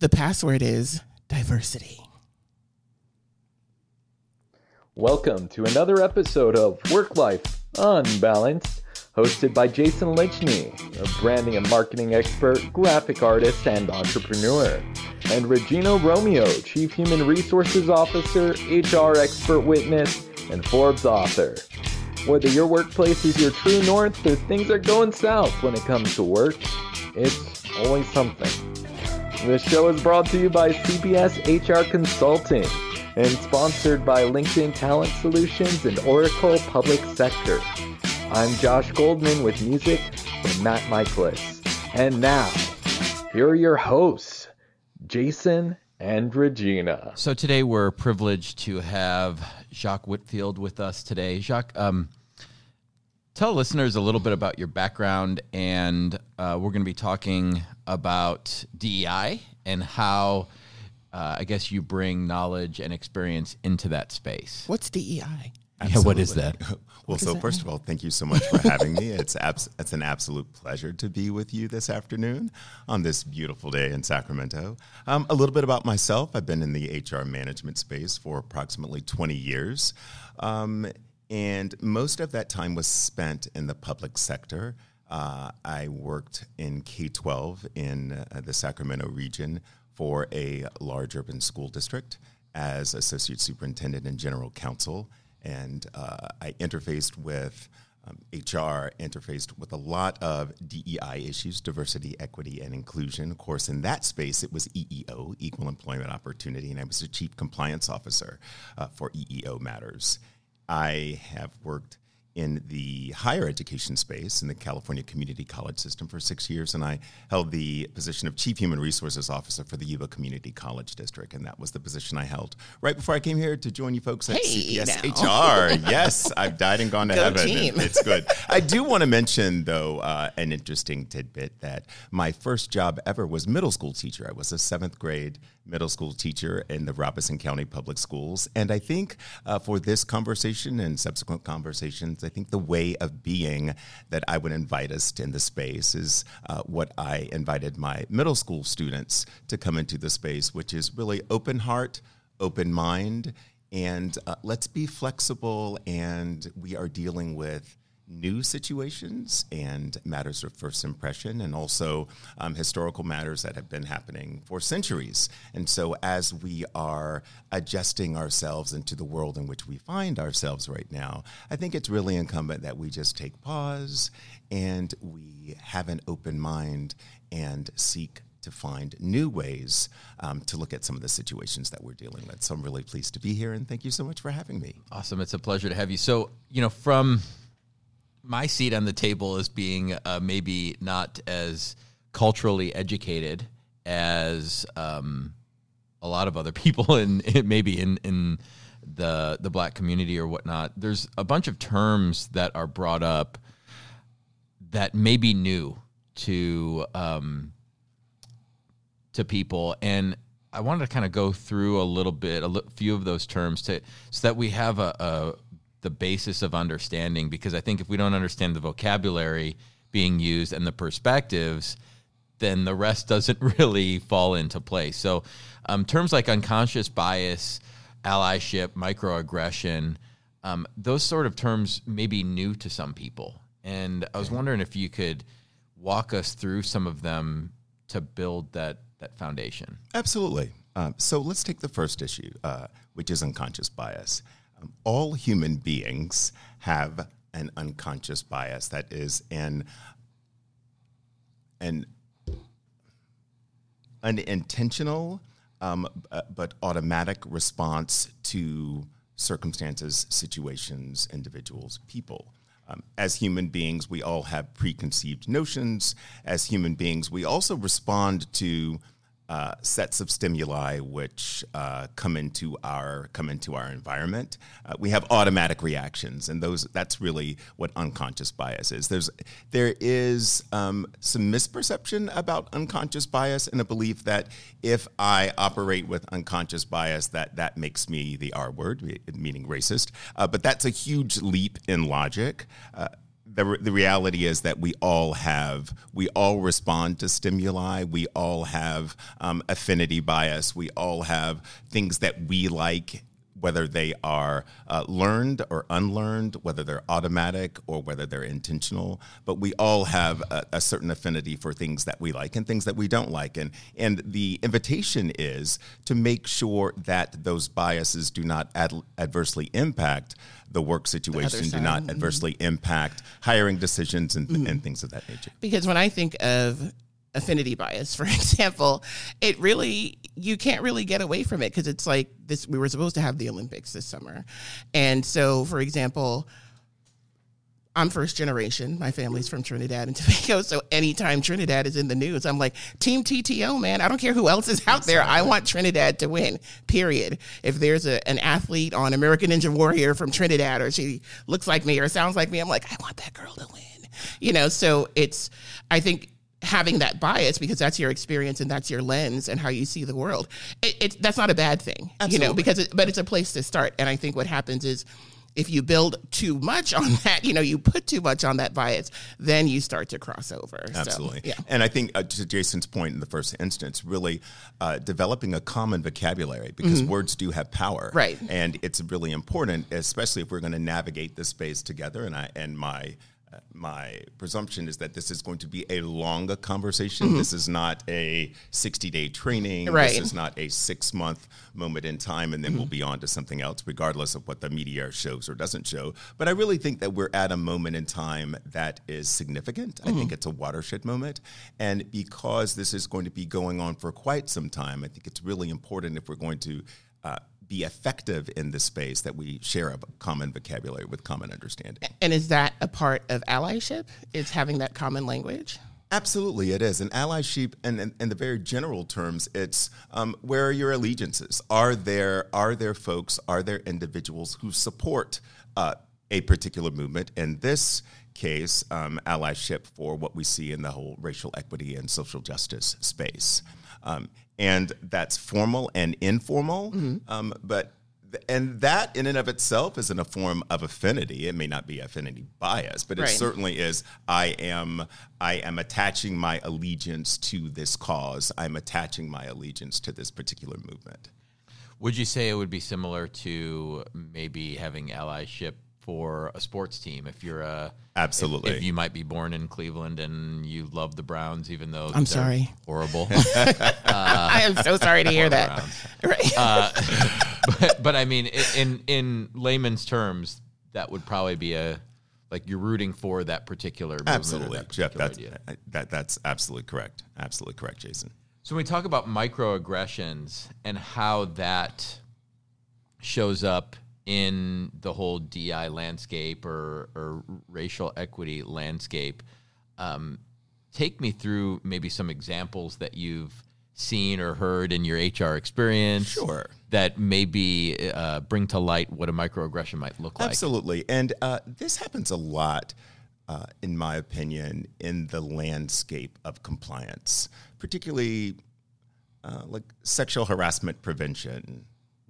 The password is diversity. Welcome to another episode of Work Life Unbalanced, hosted by Jason Linchney, a branding and marketing expert, graphic artist, and entrepreneur, and Regina Romeo, Chief Human Resources Officer, HR expert witness, and Forbes author. Whether your workplace is your true north or things are going south when it comes to work, it's always something. This show is brought to you by CPS HR Consulting and sponsored by LinkedIn Talent Solutions and Oracle Public Sector. I'm Josh Goldman with music from Matt Michaelis. And now, here are your hosts, Jason and Regina. So today we're privileged to have Jacques Whitfield with us today. Jacques, um, tell listeners a little bit about your background, and uh, we're going to be talking about DEI and how uh, I guess you bring knowledge and experience into that space. What's DEI? Yeah, what is that? well, so first of all, thank you so much for having me. It's abs- it's an absolute pleasure to be with you this afternoon on this beautiful day in Sacramento. Um, a little bit about myself: I've been in the HR management space for approximately 20 years, um, and most of that time was spent in the public sector. Uh, I worked in K 12 in uh, the Sacramento region for a large urban school district as associate superintendent and general counsel. And uh, I interfaced with um, HR, interfaced with a lot of DEI issues, diversity, equity, and inclusion. Of course, in that space, it was EEO, Equal Employment Opportunity, and I was the chief compliance officer uh, for EEO matters. I have worked in the higher education space in the California Community College System for six years, and I held the position of Chief Human Resources Officer for the Yuba Community College District, and that was the position I held right before I came here to join you folks at Hey, CPS now. HR. yes, I've died and gone to Go heaven. It's good. I do want to mention, though, uh, an interesting tidbit that my first job ever was middle school teacher. I was a seventh grade middle school teacher in the Robeson County Public Schools. And I think uh, for this conversation and subsequent conversations, I think the way of being that I would invite us to in the space is uh, what I invited my middle school students to come into the space, which is really open heart, open mind, and uh, let's be flexible. And we are dealing with new situations and matters of first impression, and also um, historical matters that have been happening for centuries. And so, as we are adjusting ourselves into the world in which we find ourselves right now, I think it's really incumbent that we just take pause and we have an open mind and seek to find new ways um, to look at some of the situations that we're dealing with. So I'm really pleased to be here, and thank you so much for having me. Awesome. It's a pleasure to have you. So, you know, from my seat on the table as being uh, maybe not as culturally educated as um, a lot of other people in, in maybe in in the the black community or whatnot. There's a bunch of terms that are brought up that may be new to um, to people, and I wanted to kind of go through a little bit, a few of those terms to so that we have a, a the basis of understanding. Because I think if we don't understand the vocabulary being used and the perspectives, then the rest doesn't really fall into place. So, um, terms like unconscious bias, allyship, microaggression, um, those sort of terms may be new to some people. And I was wondering if you could walk us through some of them to build that that foundation. Absolutely. Um, so let's take the first issue, uh, which is unconscious bias. All human beings have an unconscious bias that is an an unintentional um, uh, but automatic response to circumstances, situations, individuals, people. Um, as human beings, we all have preconceived notions. As human beings, we also respond to uh, sets of stimuli which uh, come into our come into our environment. Uh, we have automatic reactions, and those that's really what unconscious bias is. There's there is um, some misperception about unconscious bias and a belief that if I operate with unconscious bias, that that makes me the R word, meaning racist. Uh, but that's a huge leap in logic. The, the reality is that we all have we all respond to stimuli. We all have um, affinity bias. We all have things that we like whether they are uh, learned or unlearned, whether they're automatic or whether they're intentional. But we all have a, a, certain affinity for things that we like and things that we don't like. And, and the invitation is to make sure that those biases do not ad- adversely impact the work situation, do not mm-hmm. adversely impact hiring decisions and, mm-hmm. and things of that nature. Because when I think of affinity bias, for example, it really you can't really get away from it because it's like this. We were supposed to have the Olympics this summer, and so for example. I'm first generation. My family's from Trinidad and Tobago. So anytime Trinidad is in the news, I'm like, Team TTO, man. I don't care who else is out there. I want Trinidad to win, period. If there's a, an athlete on American Ninja Warrior from Trinidad or she looks like me or sounds like me, I'm like, I want that girl to win. You know, so it's, I think having that bias because that's your experience and that's your lens and how you see the world. It, it that's not a bad thing, Absolutely. you know, because it, but it's a place to start. And I think what happens is if you build too much on that, you know, you put too much on that bias, then you start to cross over. Absolutely. So, yeah. And I think uh, to Jason's point in the first instance, really uh, developing a common vocabulary because mm-hmm. words do have power. Right. And it's really important, especially if we're going to navigate this space together. And I and my my presumption is that this is going to be a longer conversation. Mm-hmm. This is not a 60 day training. Right. This is not a six month moment in time and then mm-hmm. we'll be on to something else, regardless of what the media shows or doesn't show. But I really think that we're at a moment in time that is significant. Mm-hmm. I think mm-hmm. it's a watershed moment. And because this is going to be going on for quite some time, I think it's really important if we're going to. Uh, be effective in this space that we share a common vocabulary with common understanding. And is that a part of allyship? Is having that common language? Absolutely, it is. And allyship, and in, in, the very general terms, it's um, where are your allegiances? Are there are there folks? Are there individuals who support uh, a particular movement? In this case, um, allyship for what we see in the whole racial equity and social justice space. Um, and that's formal and informal. Mm-hmm. Um, but and that in and of itself isn't a form of affinity. It may not be affinity bias, but it certainly is. I am I am attaching my allegiance to this cause. I'm attaching my allegiance to this particular movement. Would you say it would be similar to maybe having allyship for a sports team. If you're a absolutely. if, if, you might be born in Cleveland and you love the Browns even though I'm sorry. horrible. Uh, I am so sorry to hear that. Right. Uh, but but I mean in in layman's terms that would probably be a like you're rooting for that particular absolutely. That Jeff that's that, that's absolutely correct. Absolutely correct Jason. So when we talk about microaggressions and how that shows up in the whole DI landscape or, or racial equity landscape. Um, take me through maybe some examples that you've seen or heard in your HR experience. Sure. That maybe uh, bring to light what a microaggression might look like. Absolutely. And uh, this happens a lot. Uh, in my opinion, in the landscape of compliance, particularly uh, like sexual harassment prevention,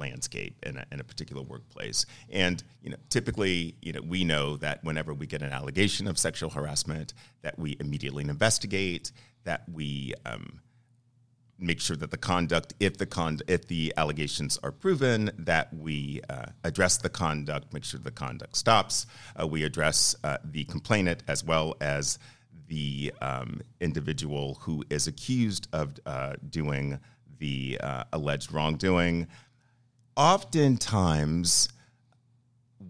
landscape in a, in a particular workplace. And you know, typically, you know, we know that whenever we get an allegation of sexual harassment, that we immediately investigate, that we um, make sure that the conduct, if the con- if the allegations are proven, that we uh, address the conduct, make sure the conduct stops. Uh, we address uh, the complainant as well as the um, individual who is accused of uh, doing the uh, alleged wrongdoing oftentimes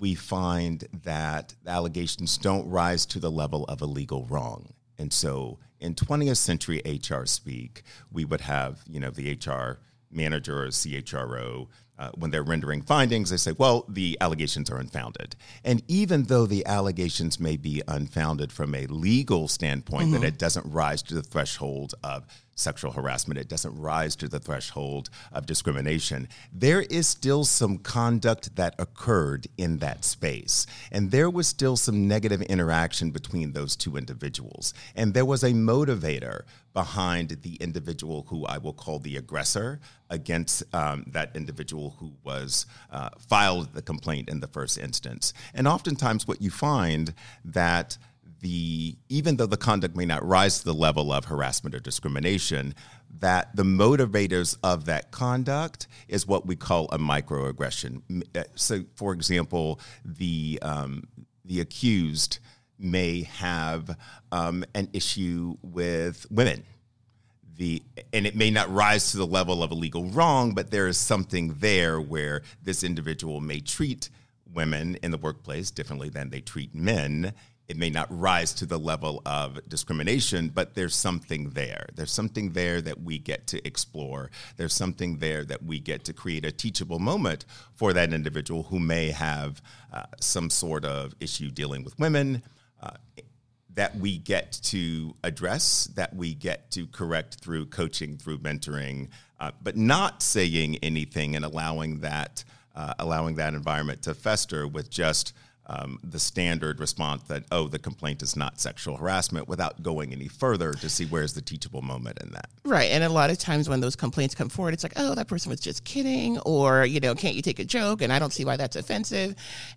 we find that allegations don't rise to the level of a legal wrong. And so in 20th century HR speak, we would have, you know, the HR manager or CHRO uh, when they're rendering findings, they say, well, the allegations are unfounded. And even though the allegations may be unfounded from a legal standpoint, mm-hmm. that it doesn't rise to the threshold of sexual harassment, it doesn't rise to the threshold of discrimination, there is still some conduct that occurred in that space. And there was still some negative interaction between those two individuals. And there was a motivator behind the individual who I will call the aggressor against um, that individual who was uh, filed the complaint in the first instance. And oftentimes, what you find that the even though the conduct may not rise to the level of harassment or discrimination, that the motivators of that conduct is what we call a microaggression. Uh, so, for example, the um, the accused may have um, an issue with women. The, and it may not rise to the level of a legal wrong, but there is something there where this individual may treat women in the workplace differently than they treat men. It may not rise to the level of discrimination, but there's something there. There's something there that we get to explore. There's something there that we get to create a teachable moment for that individual who may have uh, some sort of issue dealing with women. Uh, that we get to address, that we get to correct through coaching, through mentoring, uh, but not saying anything and allowing that uh, allowing that environment to fester with just um, the standard response that oh the complaint is not sexual harassment without going any further to see where's the teachable moment in that. Right and a lot of times when those complaints come forward it's like oh that person was just kidding or you know can't you take a joke? And i don't see why that's offensive.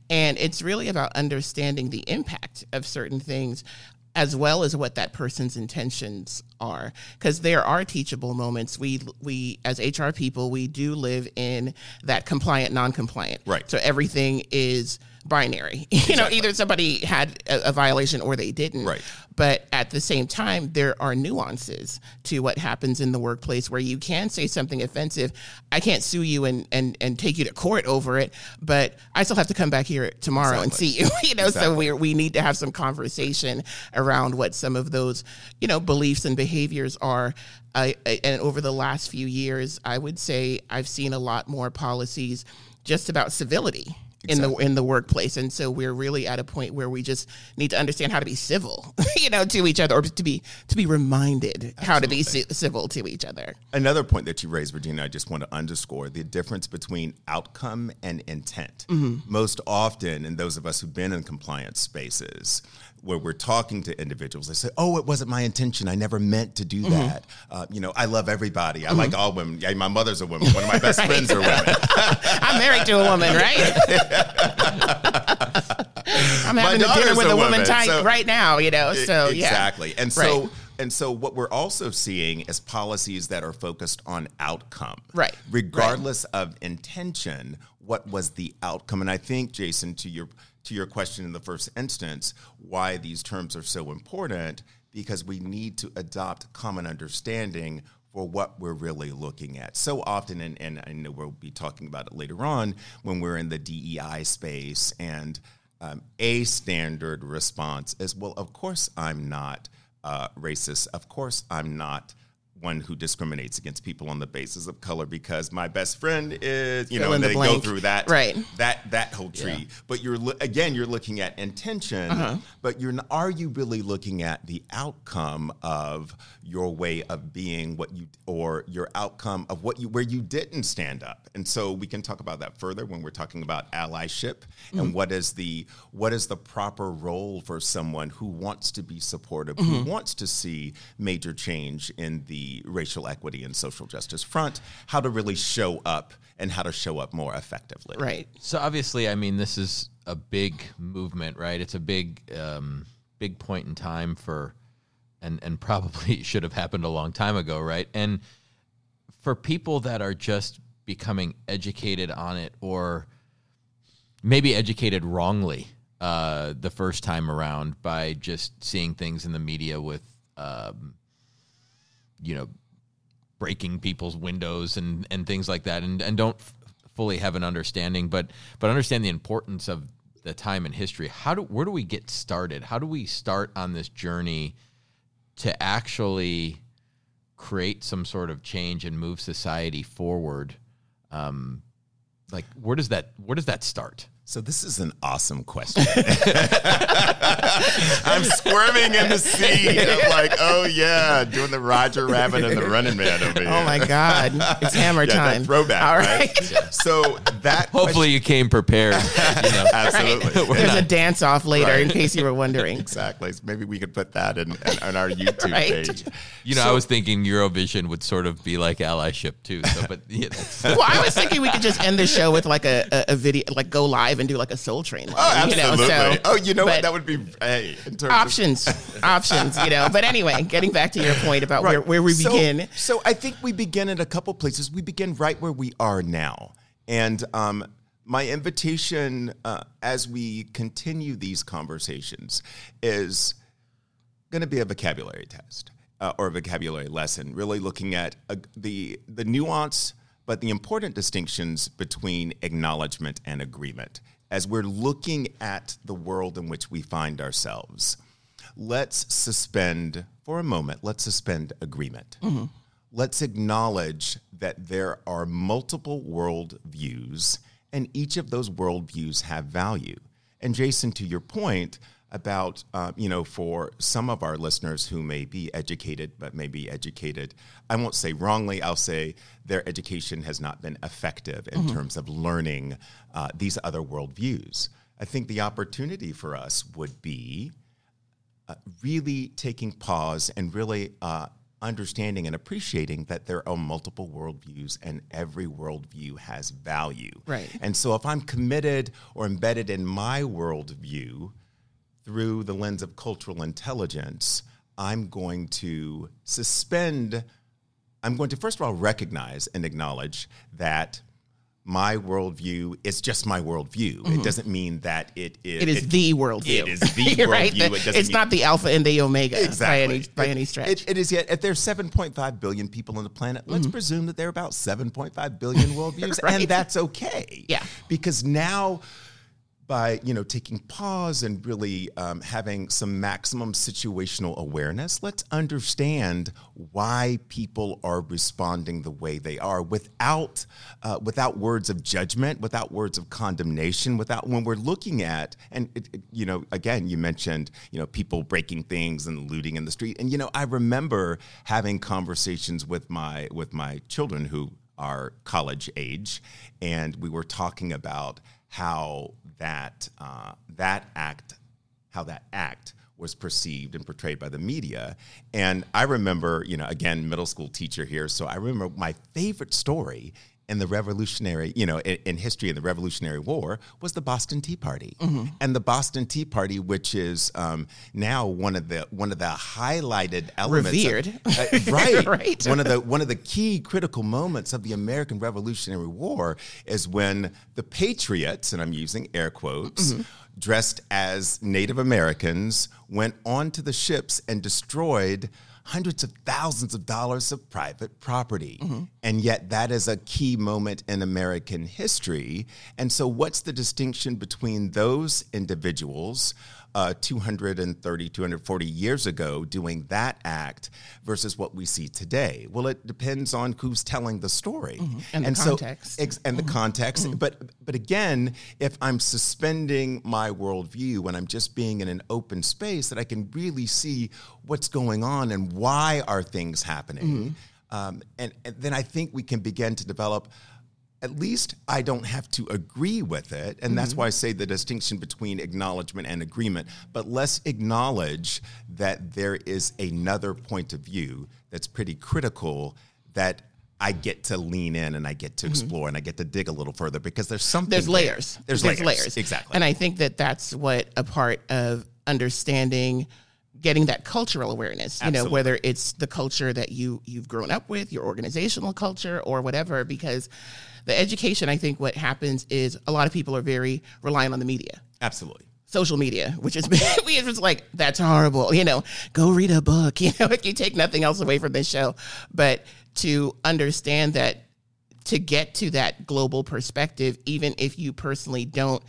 And it's really about understanding the impact of certain things as well as what that person's intentions are. Because there are teachable moments. We we as hr people we do live in that compliant non-compliant. Right. So everything is binary you exactly. know either somebody had a, a, violation or they didn't right but at the same time there are nuances to what happens in the workplace where you can say something offensive i can't sue you and and, and take you to court over it but i still have to come back here tomorrow exactly. and see you you know exactly. so we we need to have some conversation around what some of those you know beliefs and behaviors are I, I, and over the last few years i would say i've seen a lot more policies just about civility Exactly. in the in the workplace and so we're really at a point where we just need to understand how to be civil you know to each other or to be to be reminded Absolutely. how to be c- civil to each other another point that you raised Regina i just want to underscore the difference between outcome and intent mm-hmm. most often and those of us who've been in compliance spaces where we're talking to individuals, they say, "Oh, it wasn't my intention. I never meant to do mm-hmm. that." Uh, you know, I love everybody. I mm-hmm. like all women. Yeah, my mother's a woman. One of my best right. friends are women. I'm married to a woman, right? I'm having a dinner with a, a woman type so, right now. You know, so exactly. yeah, exactly. And so. Right. And so, what we're also seeing is policies that are focused on outcome. Right. Regardless right. of intention, what was the outcome? And I think, Jason, to your to your question in the first instance, why these terms are so important, because we need to adopt common understanding for what we're really looking at. So often, and, and I know we'll be talking about it later on, when we're in the DEI space, and um, a standard response is, well, of course I'm not uh, racist. Of course I'm not one who discriminates against people on the basis of color because my best friend is, you Fill know, and the they blank. go through that, right. that that whole tree. Yeah. But you're again, you're looking at intention, uh-huh. but you're are you really looking at the outcome of your way of being, what you or your outcome of what you where you didn't stand up? And so we can talk about that further when we're talking about allyship mm-hmm. and what is the what is the proper role for someone who wants to be supportive, mm-hmm. who wants to see major change in the racial equity and social justice front, how to really show up and how to show up more effectively. Right. So obviously, I mean, this is a big movement, right? It's a big, um, big point in time for, and and probably should have happened a long time ago, right? And for people that are just becoming educated on it, or maybe educated wrongly uh, the first time around by just seeing things in the media with. Um, you know, breaking people's windows and, and things like that, and, and don't f- fully have an understanding, but but understand the importance of the time in history. How do where do we get started? How do we start on this journey to actually create some sort of change and move society forward? Um, like where does that where does that start? So this is an awesome question. I'm squirming in the seat. I'm like, oh yeah, doing the Roger Rabbit and the Running Man over here. Oh my God, it's hammer yeah, time. Throwback, All right. right? Yeah. So that. Hopefully, question, you came prepared. You know. Absolutely. Right. There's not, a dance off later, right. in case you were wondering. exactly. So maybe we could put that in, in on our YouTube right. page. You know, so, I was thinking Eurovision would sort of be like allyship too. So, but yeah, well, I was thinking we could just end the show with like a, a, a video, like go live even do like a Soul Train. Oh, You know, so, oh, you know what? That would be hey. In terms of- options, options. You know, but anyway, getting back to your point about where, where we So- begin. So, I think we begin at a couple places. We begin right where we are now. And um, my invitation uh, as we continue these conversations is going to be a vocabulary test uh, or a vocabulary lesson, really looking at uh, the, the nuance, but the important distinctions between acknowledgement and agreement as we're looking at the world in which we find ourselves let's suspend for a moment, let's suspend agreement. Mm-hmm. Let's acknowledge that there are multiple world views, and each of those worldviews have value. And Jason, to your point about, uh, you know, for some of our listeners who may be educated, but may be educated, I won't say wrongly, I'll say their education has not been effective in terms of learning uh, these other worldviews. I think the opportunity for us would be uh, really taking pause and really uh, understanding and appreciating that there are multiple worldviews and every worldview has value. Right. And so if I'm committed or embedded in my worldview through the lens of cultural intelligence, I'm going to suspend, I'm going to first of all recognize and acknowledge that my worldview is just my worldview. It doesn't mean that it is. Mm-hmm. It is the worldview. It is the right? worldview. It it's mean- not the alpha and the omega Exactly. by any by It- any stretch. It, it is yet. If there's 7.5 billion people on the planet, let's presume that there are about 7.5 billion worldviews, Right. and that's okay. Yeah. Because now, by you know taking pause and really um, having some maximum situational awareness, let's understand why people are responding the way they are without uh, without words of judgment, without words of condemnation, without when we're looking at and it, it- you know again you mentioned you know people breaking things and looting in the street, and you know I remember having conversations with my with my children who are college age, and we were talking about how that uh, that act, how that act was perceived and portrayed by the media. And I remember, you know, again, middle school teacher here, so I remember my favorite story in the Revolutionary, you know, in, in history in the Revolutionary War was the Boston Tea Party, and the Boston Tea Party, which is um, now one of the one of the highlighted elements, of- Revered. uh, right? Right. One of the one of the key critical moments of the American Revolutionary War is when the patriots, and I'm using air quotes, dressed as Native Americans, went onto the ships and destroyed hundreds of thousands of dollars of private property. And yet that is a key moment in American history. And so what's the distinction between those individuals uh, 230, 240 years ago doing that act versus what we see today? Well, it depends on who's telling the story mm-hmm. And the so- context. ex- and the mm-hmm. context. Mm-hmm. But but again, if I'm suspending my worldview and I'm just being in an open space, that I can really see what's going on and why are things happening, um, and, and then I think we can begin to develop at least I don't have to agree with it. And that's why I say the distinction between acknowledgement and agreement. But let's acknowledge that there is another point of view that's pretty critical that I get to lean in and I get to explore and I get to dig a little further because there's something. there's there. layers. There's, layers. Exactly. And I think that that's what a part of understanding getting that cultural awareness, you know, whether it's the culture that you you've grown up with, your organizational culture or whatever because the education I think what happens is a lot of people are very reliant on the media Absolutely. social media, which is we was like that's horrible. You know, go read a book. You know, if you take nothing else away from this show, but to understand that to get to that global perspective, even if you personally don't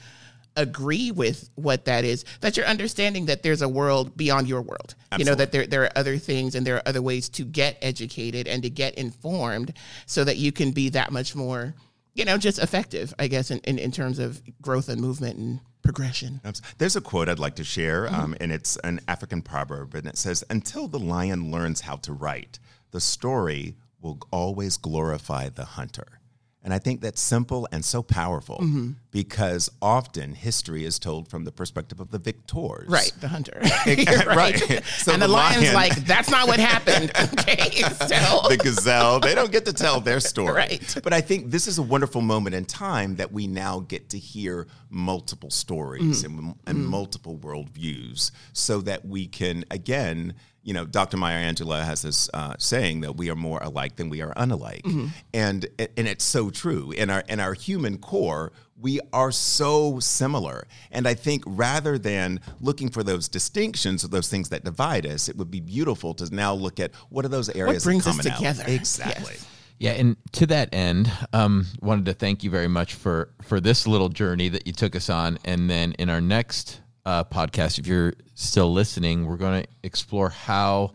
agree with what that is, that you're understanding that there's a world beyond your world. You know, that there there are other things and there are other ways to get educated and to get informed so that you can be that much more, you know, just effective, I guess, in, in, in terms of growth and movement and progression. There's a quote I'd like to share, Mm-hmm. um, and it's an African proverb, and it says, Until the lion learns how to write, the story will always glorify the hunter. And I think that's simple and so powerful Mm-hmm. because often history is told from the perspective of the victors. Right, the hunter. You're Right. So and the, the lion's lion- like, that's not what happened. Okay, so the gazelle. They don't get to tell their story. Right. But I think this is a wonderful moment in time that we now get to hear multiple stories and, and multiple worldviews so that we can, again, you know, Dr. Maya Angelou has this uh, saying that we are more alike than we are unalike. And, and it's so true. In our, in our human core, we are so similar. And I think rather than looking for those distinctions or those things that divide us, it would be beautiful to now look at what are those areas brings of us together? Exactly. Yes. Yeah, and to that end, um, wanted to thank you very much for for this little journey that you took us on. And then in our next uh, podcast, if you're still listening, we're going to explore how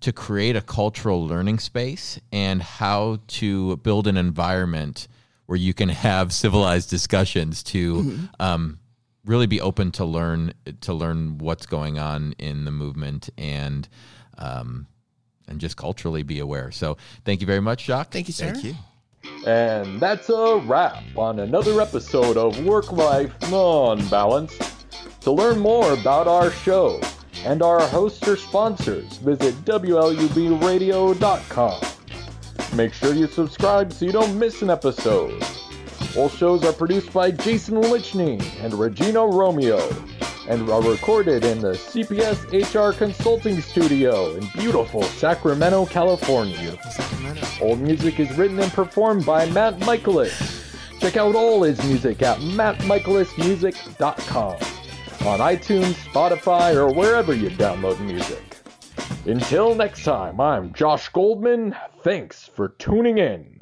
to create a cultural learning space and how to build an environment where you can have civilized discussions to um, really be open to learn to learn what's going on in the movement and um, and just culturally be aware. So thank you very much, Jacques. thank you, sir. Thank you. And that's a wrap on another episode of Work Life Non Balance. To learn more about our show and our hosts or sponsors, visit WLUBradio.com. Make sure you subscribe so you don't miss an episode. All shows are produced by Jason Lichny and Regina Romeo and are recorded in the CPS HR Consulting Studio in beautiful Sacramento, California. All music is written and performed by Matt Michaelis. Check out all his music at mattmichaelismusic.com on iTunes, Spotify, or wherever you download music. Until next time, I'm Josh Goldman. Thanks for tuning in.